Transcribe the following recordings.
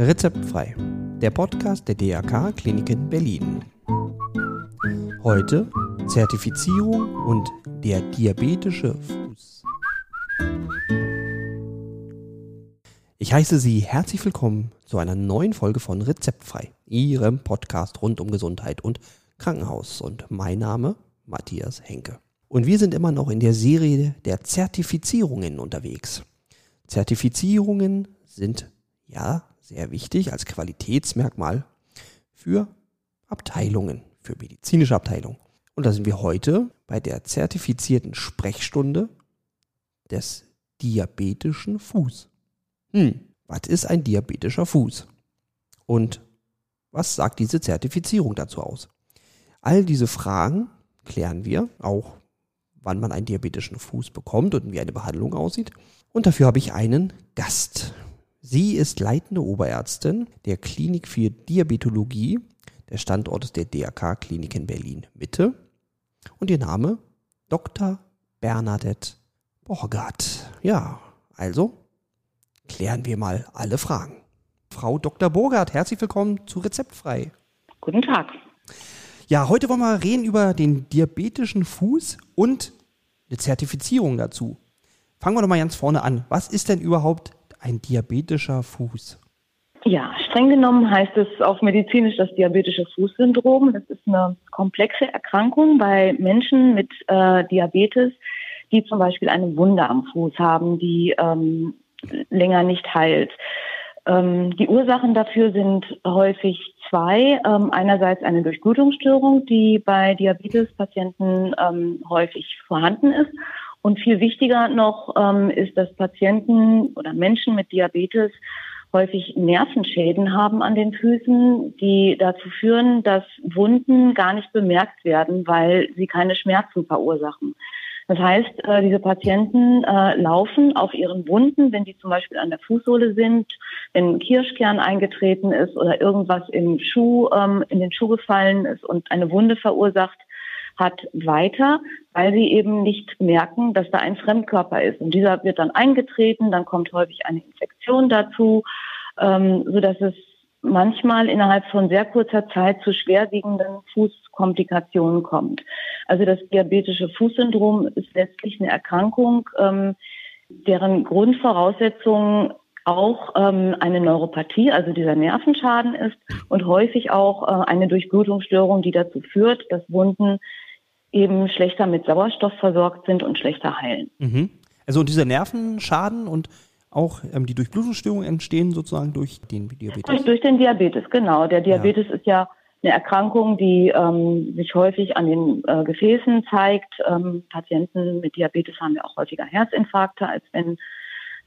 Rezeptfrei, der Podcast der DRK Kliniken Berlin. Heute Zertifizierung und der diabetische Fuß. Ich heiße Sie herzlich willkommen zu einer neuen Folge von Rezeptfrei, Ihrem Podcast rund um Gesundheit und Krankenhaus. Und mein Name Matthias Henke. Und wir sind immer noch in der Serie der Zertifizierungen unterwegs. Zertifizierungen sind ja sehr wichtig als Qualitätsmerkmal für Abteilungen, für medizinische Abteilungen. Und da sind wir heute bei der zertifizierten Sprechstunde des diabetischen Fuß. Hm, was ist ein diabetischer Fuß? Und was sagt diese Zertifizierung dazu aus? All diese Fragen klären wir, auch wann man einen diabetischen Fuß bekommt und wie eine Behandlung aussieht. Und dafür habe ich einen Gast. Sie ist leitende Oberärztin der Klinik für Diabetologie des Standortes der DRK Klinik in Berlin Mitte. Und ihr Name Dr. Bernadette Borgert. Ja, also klären wir mal alle Fragen. Frau Dr. Borgert, herzlich willkommen zu Rezeptfrei. Guten Tag. Ja, heute wollen wir reden über den diabetischen Fuß und eine Zertifizierung dazu. Fangen wir doch mal ganz vorne an. Was ist denn überhaupt ein diabetischer Fuß? Ja, streng genommen heißt es auf medizinisch das diabetische Fußsyndrom. Das ist eine komplexe Erkrankung bei Menschen mit äh, Diabetes, die zum Beispiel eine Wunde am Fuß haben, die ähm, länger nicht heilt. Ähm, die Ursachen dafür sind häufig zwei. Ähm, einerseits eine Durchblutungsstörung, die bei Diabetespatienten ähm, häufig vorhanden ist. Und viel wichtiger noch ähm, ist, dass Patienten oder Menschen mit Diabetes häufig Nervenschäden haben an den Füßen, die dazu führen, dass Wunden gar nicht bemerkt werden, weil sie keine Schmerzen verursachen. Das heißt, äh, diese Patienten äh, laufen auf ihren Wunden, wenn die zum Beispiel an der Fußsohle sind, wenn ein Kirschkern eingetreten ist oder irgendwas im Schuh, ähm, in den Schuh gefallen ist und eine Wunde verursacht hat, weiter, weil sie eben nicht merken, dass da ein Fremdkörper ist. Und dieser wird dann eingetreten, dann kommt häufig eine Infektion dazu, ähm, so dass es manchmal innerhalb von sehr kurzer Zeit zu schwerwiegenden Fußkomplikationen kommt. Also das diabetische Fußsyndrom ist letztlich eine Erkrankung, ähm, deren Grundvoraussetzung auch ähm, eine Neuropathie, also dieser Nervenschaden ist und häufig auch äh, eine Durchblutungsstörung, die dazu führt, dass Wunden eben schlechter mit Sauerstoff versorgt sind und schlechter heilen. Mhm. Also und dieser Nervenschaden und auch ähm, die Durchblutungsstörungen entstehen sozusagen durch den Diabetes? Durch, durch den Diabetes, genau. Der Diabetes ja. ist ja eine Erkrankung, die ähm, sich häufig an den äh, Gefäßen zeigt. Ähm, Patienten mit Diabetes haben ja auch häufiger Herzinfarkte, als wenn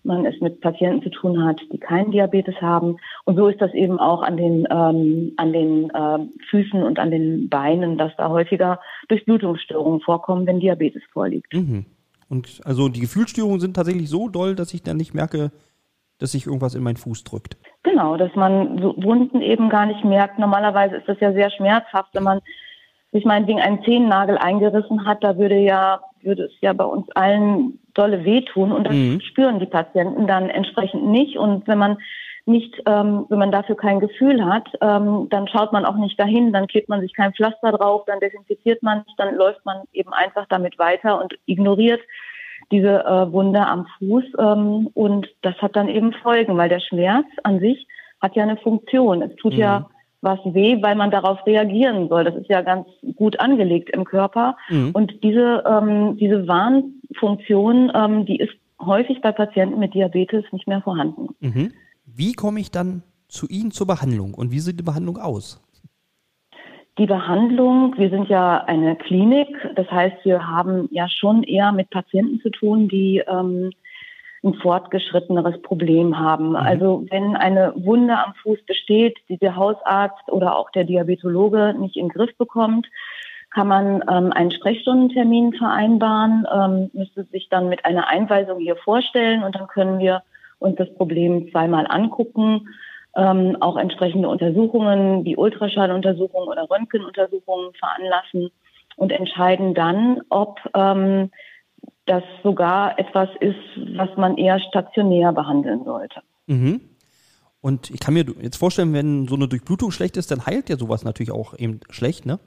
man es mit Patienten zu tun hat, die keinen Diabetes haben. Und so ist das eben auch an den, ähm, an den äh, Füßen und an den Beinen, dass da häufiger Durchblutungsstörungen vorkommen, wenn Diabetes vorliegt. Mhm. Und also die Gefühlsstörungen sind tatsächlich so doll, dass ich dann nicht merke, dass sich irgendwas in meinen Fuß drückt. Genau, dass man so Wunden eben gar nicht merkt. Normalerweise ist das ja sehr schmerzhaft, wenn man sich meinetwegen einen Zehennagel eingerissen hat, da würde ja, würde es ja bei uns allen dolle wehtun und das mhm. spüren die Patienten dann entsprechend nicht. Und wenn man nicht, ähm, wenn man dafür kein Gefühl hat, ähm, dann schaut man auch nicht dahin, dann klebt man sich kein Pflaster drauf, dann desinfiziert man nicht, dann läuft man eben einfach damit weiter und ignoriert diese äh, Wunde am Fuß. Ähm, und das hat dann eben Folgen, weil der Schmerz an sich hat ja eine Funktion. Es tut mhm. ja was weh, weil man darauf reagieren soll. Das ist ja ganz gut angelegt im Körper. Mhm. Und diese, ähm, diese Warnfunktion, ähm, die ist häufig bei Patienten mit Diabetes nicht mehr vorhanden. Mhm. Wie komme ich dann zu Ihnen zur Behandlung und wie sieht die Behandlung aus? Die Behandlung, wir sind ja eine Klinik, das heißt, wir haben ja schon eher mit Patienten zu tun, die ähm, ein fortgeschritteneres Problem haben. Mhm. Also wenn eine Wunde am Fuß besteht, die der Hausarzt oder auch der Diabetologe nicht in den Griff bekommt, kann man ähm, einen Sprechstundentermin vereinbaren, ähm, müsste sich dann mit einer Einweisung hier vorstellen und dann können wir uns das Problem zweimal angucken, ähm, auch entsprechende Untersuchungen wie Ultraschalluntersuchungen oder Röntgenuntersuchungen veranlassen und entscheiden dann, ob ähm, das sogar etwas ist, was man eher stationär behandeln sollte. Mhm. Und ich kann mir jetzt vorstellen, wenn so eine Durchblutung schlecht ist, dann heilt ja sowas natürlich auch eben schlecht, ne?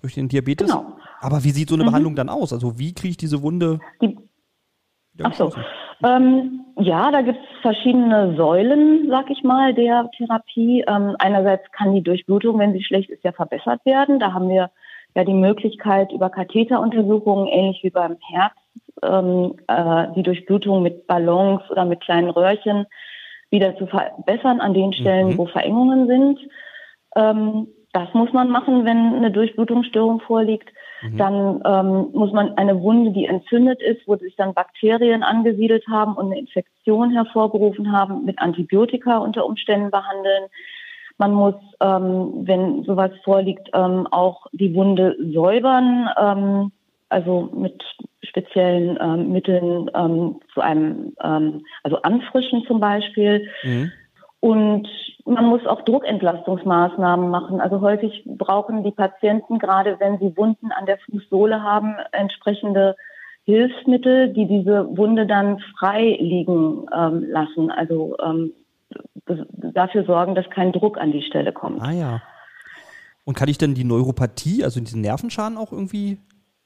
Durch den Diabetes. Genau. Aber wie sieht so eine mhm. Behandlung dann aus? Also wie kriege ich diese Wunde? Die, ach so. Ähm, ja, da gibt es verschiedene Säulen, sag ich mal, der Therapie. Ähm, einerseits kann die Durchblutung, wenn sie schlecht ist, ja verbessert werden. Da haben wir ja die Möglichkeit über Katheteruntersuchungen, ähnlich wie beim Herz, ähm, äh, die Durchblutung mit Ballons oder mit kleinen Röhrchen wieder zu verbessern an den Stellen, mhm. wo Verengungen sind. Ähm, das muss man machen, wenn eine Durchblutungsstörung vorliegt. Mhm. Dann ähm, muss man eine Wunde, die entzündet ist, wo sich dann Bakterien angesiedelt haben und eine Infektion hervorgerufen haben, mit Antibiotika unter Umständen behandeln. Man muss, ähm, wenn sowas vorliegt, ähm, auch die Wunde säubern, ähm, also mit speziellen ähm, Mitteln ähm, zu einem, ähm, also anfrischen zum Beispiel. Mhm. Und man muss auch Druckentlastungsmaßnahmen machen. Also häufig brauchen die Patienten, gerade wenn sie Wunden an der Fußsohle haben, entsprechende Hilfsmittel, die diese Wunde dann frei liegen ähm, lassen. Also ähm, dafür sorgen, dass kein Druck an die Stelle kommt. Ah ja. Und kann ich denn die Neuropathie, also diesen Nervenschaden auch irgendwie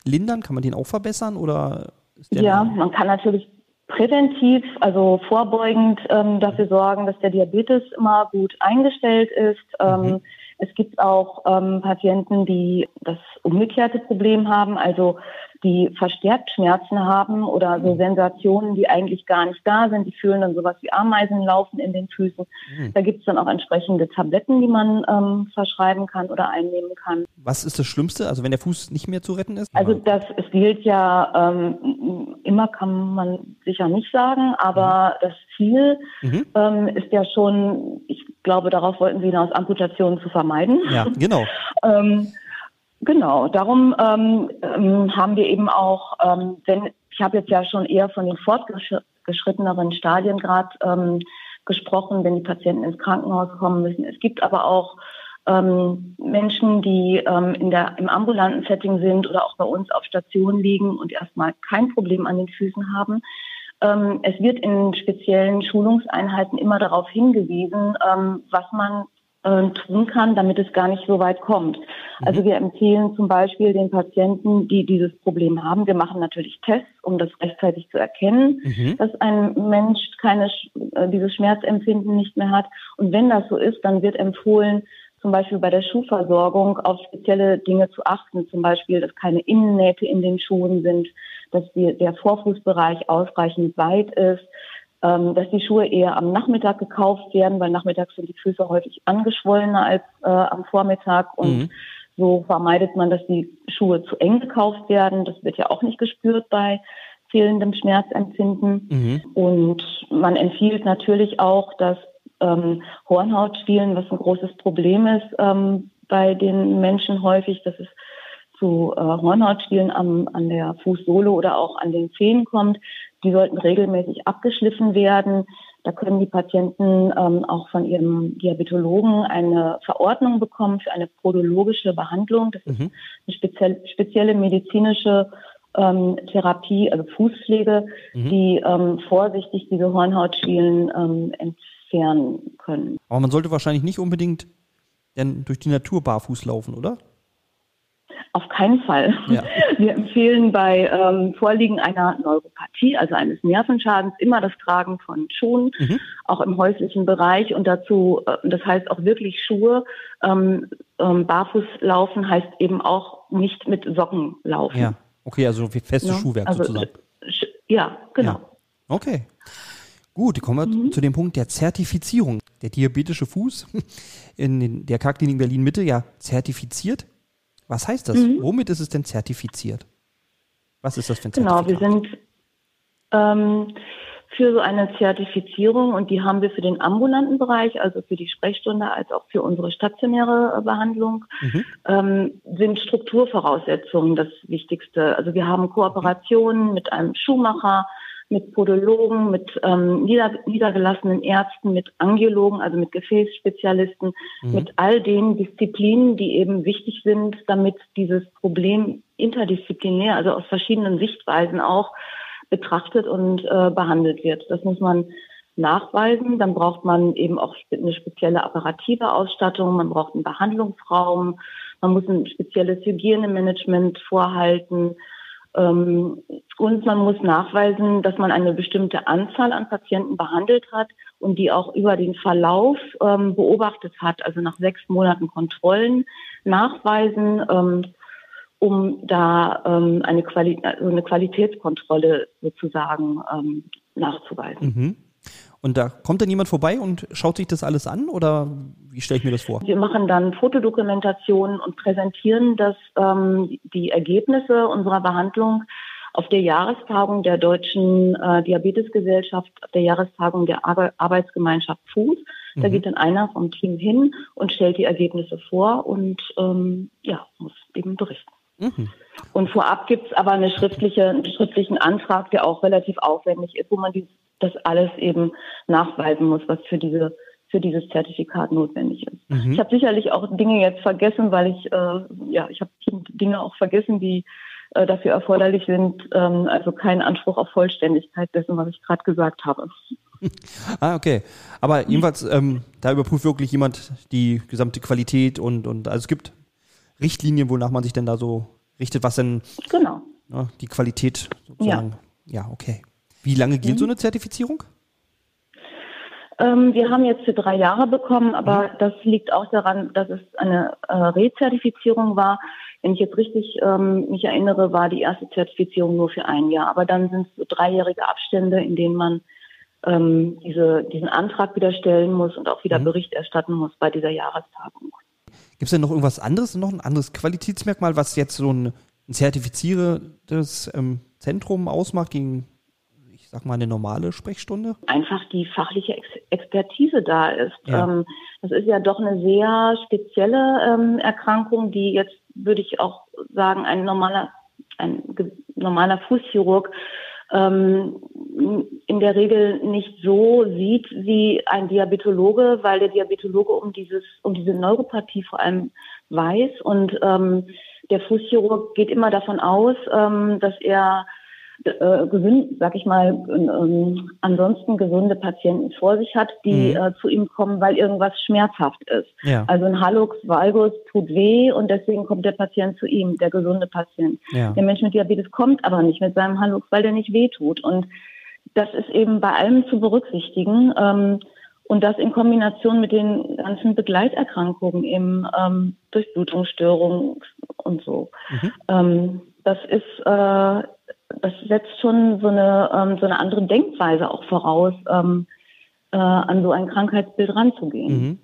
lindern? Kann man den auch verbessern oder? ja, man kann natürlich präventiv, also vorbeugend ähm, dafür sorgen, dass der Diabetes immer gut eingestellt ist. Ähm, mhm. Es gibt auch ähm, Patienten, die das umgekehrte Problem haben, also die verstärkt Schmerzen haben oder so mhm. Sensationen, die eigentlich gar nicht da sind. Die fühlen dann sowas wie Ameisen laufen in den Füßen. Mhm. Da gibt es dann auch entsprechende Tabletten, die man ähm, verschreiben kann oder einnehmen kann. Was ist das Schlimmste, also wenn der Fuß nicht mehr zu retten ist? Also das es gilt ja ähm, immer kann man sicher nicht sagen, aber mhm. das Ziel mhm. ähm, ist ja schon, ich glaube, darauf wollten Sie hinaus, Amputationen zu vermeiden. Ja, genau. ähm, Genau, darum ähm, ähm, haben wir eben auch, ähm, wenn ich habe jetzt ja schon eher von den fortgeschritteneren Stadien gerade ähm, gesprochen, wenn die Patienten ins Krankenhaus kommen müssen. Es gibt aber auch ähm, Menschen, die ähm, in der, im ambulanten Setting sind oder auch bei uns auf Station liegen und erstmal kein Problem an den Füßen haben. Ähm, es wird in speziellen Schulungseinheiten immer darauf hingewiesen, ähm, was man äh, tun kann, damit es gar nicht so weit kommt. Mhm. Also wir empfehlen zum Beispiel den Patienten, die dieses Problem haben, wir machen natürlich Tests, um das rechtzeitig zu erkennen, mhm. dass ein Mensch keine äh, dieses Schmerzempfinden nicht mehr hat. Und wenn das so ist, dann wird empfohlen, zum Beispiel bei der Schuhversorgung auf spezielle Dinge zu achten, zum Beispiel, dass keine Innennähte in den Schuhen sind, dass die, der Vorfußbereich ausreichend weit ist, ähm, dass die Schuhe eher am Nachmittag gekauft werden, weil nachmittags sind die Füße häufig angeschwollener als äh, am Vormittag und mhm. so vermeidet man, dass die Schuhe zu eng gekauft werden. Das wird ja auch nicht gespürt bei fehlendem Schmerzempfinden. Mhm. Und man empfiehlt natürlich auch, dass ähm, Hornhautstielen, was ein großes Problem ist ähm, bei den Menschen häufig, dass es zu äh, Hornhautstielen am, an der Fußsohle oder auch an den Zehen kommt. Die sollten regelmäßig abgeschliffen werden. Da können die Patienten ähm, auch von ihrem Diabetologen eine Verordnung bekommen für eine podologische Behandlung. Das mhm. ist eine spezielle, medizinische ähm, Therapie, also Fußpflege, mhm. die ähm, vorsichtig diese Hornhautschwielen ähm, entfernen können. Aber man sollte wahrscheinlich nicht unbedingt denn durch die Natur barfuß laufen, oder? Auf keinen Fall. Ja. Wir empfehlen bei ähm, Vorliegen einer Neuropathie, also eines Nervenschadens, immer das Tragen von Schuhen, mhm. auch im häuslichen Bereich und dazu, äh, das heißt auch wirklich Schuhe. Ähm, ähm, barfuß laufen heißt eben auch nicht mit Socken laufen. Ja, okay, also festes ja? Schuhwerk also, sozusagen. Ja, genau. Ja. Okay. Gut, kommen wir mhm. zu dem Punkt der Zertifizierung. Der diabetische Fuß in der K-Klinik Berlin Mitte ja zertifiziert. Was heißt das? Mhm. Womit ist es denn zertifiziert? Was ist das für ein Zertifikat? Genau, wir sind ähm, für so eine Zertifizierung und die haben wir für den ambulanten Bereich, also für die Sprechstunde als auch für unsere stationäre äh, Behandlung, mhm. ähm, sind Strukturvoraussetzungen das Wichtigste. Also wir haben Kooperationen mit einem Schuhmacher, mit Podologen, mit ähm, nieder, niedergelassenen Ärzten, mit Angiologen, also mit Gefäßspezialisten, mhm. mit all den Disziplinen, die eben wichtig sind, damit dieses Problem interdisziplinär, also aus verschiedenen Sichtweisen auch betrachtet und äh, behandelt wird. Das muss man nachweisen. Dann braucht man eben auch eine spezielle apparative Ausstattung, man braucht einen Behandlungsraum, man muss ein spezielles Hygienemanagement vorhalten. Ähm, und man muss nachweisen, dass man eine bestimmte Anzahl an Patienten behandelt hat und die auch über den Verlauf ähm, beobachtet hat, also nach sechs Monaten Kontrollen nachweisen, ähm, um da eine, Quali also eine Qualitätskontrolle sozusagen nachzuweisen. Mhm. Und da kommt dann jemand vorbei und schaut sich das alles an oder wie stelle ich mir das vor? Wir machen dann Fotodokumentationen und präsentieren das, ähm, die Ergebnisse unserer Behandlung auf der Jahrestagung der Deutschen äh, Diabetesgesellschaft, auf der Jahrestagung der Ar Arbeitsgemeinschaft Fuß. Da mhm. geht dann einer vom Team hin und stellt die Ergebnisse vor und ähm, ja, muss eben berichten. Mhm. Und vorab gibt es aber eine schriftliche, einen schriftlichen Antrag, der auch relativ aufwendig ist, wo man die, das alles eben nachweisen muss, was für diese für dieses Zertifikat notwendig ist. Mhm. Ich habe sicherlich auch Dinge jetzt vergessen, weil ich äh, ja ich habe Dinge auch vergessen, die äh, dafür erforderlich sind. Ähm, also kein Anspruch auf Vollständigkeit dessen, was ich gerade gesagt habe. ah, okay. Aber jedenfalls, ähm, da überprüft wirklich jemand die gesamte Qualität und, und also es gibt Richtlinien, wonach man sich denn da so richtet, was denn genau. ja, die Qualität sozusagen. Ja. ja, okay. Wie lange gilt mhm. so eine Zertifizierung? Ähm, wir haben jetzt für drei Jahre bekommen, aber mhm. das liegt auch daran, dass es eine äh, Rezertifizierung war. Wenn ich jetzt richtig ähm, mich erinnere, war die erste Zertifizierung nur für ein Jahr. Aber dann sind es so dreijährige Abstände, in denen man ähm, diese, diesen Antrag wieder stellen muss und auch wieder mhm. Bericht erstatten muss bei dieser Jahrestagung. Gibt es denn noch irgendwas anderes, noch ein anderes Qualitätsmerkmal, was jetzt so ein, ein zertifizierendes ähm, Zentrum ausmacht gegen, sag mal, eine normale Sprechstunde? Einfach die fachliche Ex Expertise da ist. Ja. Ähm, das ist ja doch eine sehr spezielle ähm, Erkrankung, die jetzt, würde ich auch sagen, ein normaler, ein normaler Fußchirurg ähm, in der Regel nicht so sieht wie ein Diabetologe, weil der Diabetologe um dieses, um diese Neuropathie vor allem weiß und ähm, der Fußchirurg geht immer davon aus, ähm, dass er äh, gesund, sag ich mal, äh, ansonsten gesunde Patienten vor sich hat, die mhm. äh, zu ihm kommen, weil irgendwas schmerzhaft ist. Ja. Also ein Hallux valgus tut weh und deswegen kommt der Patient zu ihm, der gesunde Patient. Ja. Der Mensch mit Diabetes kommt aber nicht mit seinem Hallux, weil der nicht weh tut. Und das ist eben bei allem zu berücksichtigen. Ähm, und das in Kombination mit den ganzen Begleiterkrankungen, eben ähm, Durchblutungsstörungen und so. Mhm. Ähm, das ist äh, das setzt schon so eine, ähm, so eine andere Denkweise auch voraus, ähm, äh, an so ein Krankheitsbild ranzugehen. Mhm.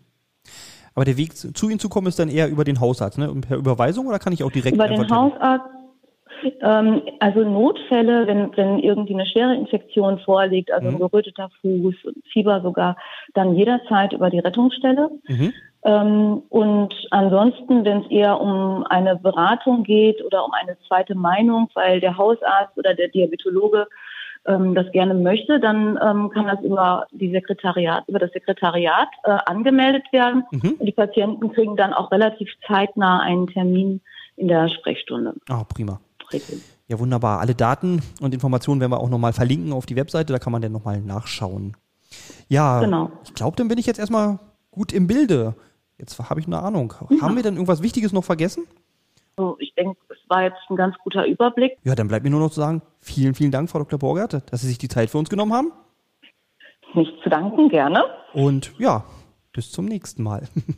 Aber der Weg zu, zu Ihnen zu kommen ist dann eher über den Hausarzt, ne? Per Überweisung oder kann ich auch direkt über den Hausarzt? Ähm, also Notfälle, wenn, wenn irgendwie eine schwere Infektion vorliegt, also mhm. ein geröteter Fuß, Fieber sogar, dann jederzeit über die Rettungsstelle. Mhm. Ähm, und ansonsten, wenn es eher um eine Beratung geht oder um eine zweite Meinung, weil der Hausarzt oder der Diabetologe ähm, das gerne möchte, dann ähm, kann das über die Sekretariat, über das Sekretariat äh, angemeldet werden. Mhm. Und die Patienten kriegen dann auch relativ zeitnah einen Termin in der Sprechstunde. Ah, prima. Ja, wunderbar. Alle Daten und Informationen werden wir auch nochmal verlinken auf die Webseite, da kann man dann nochmal nachschauen. Ja, genau. ich glaube, dann bin ich jetzt erstmal gut im Bilde. Jetzt habe ich eine Ahnung. Ja. Haben wir denn irgendwas Wichtiges noch vergessen? ich denke, es war jetzt ein ganz guter Überblick. Ja, dann bleibt mir nur noch zu sagen, vielen, vielen Dank, Frau Dr. Borgert, dass Sie sich die Zeit für uns genommen haben. Nicht zu danken, gerne. Und ja, bis zum nächsten Mal.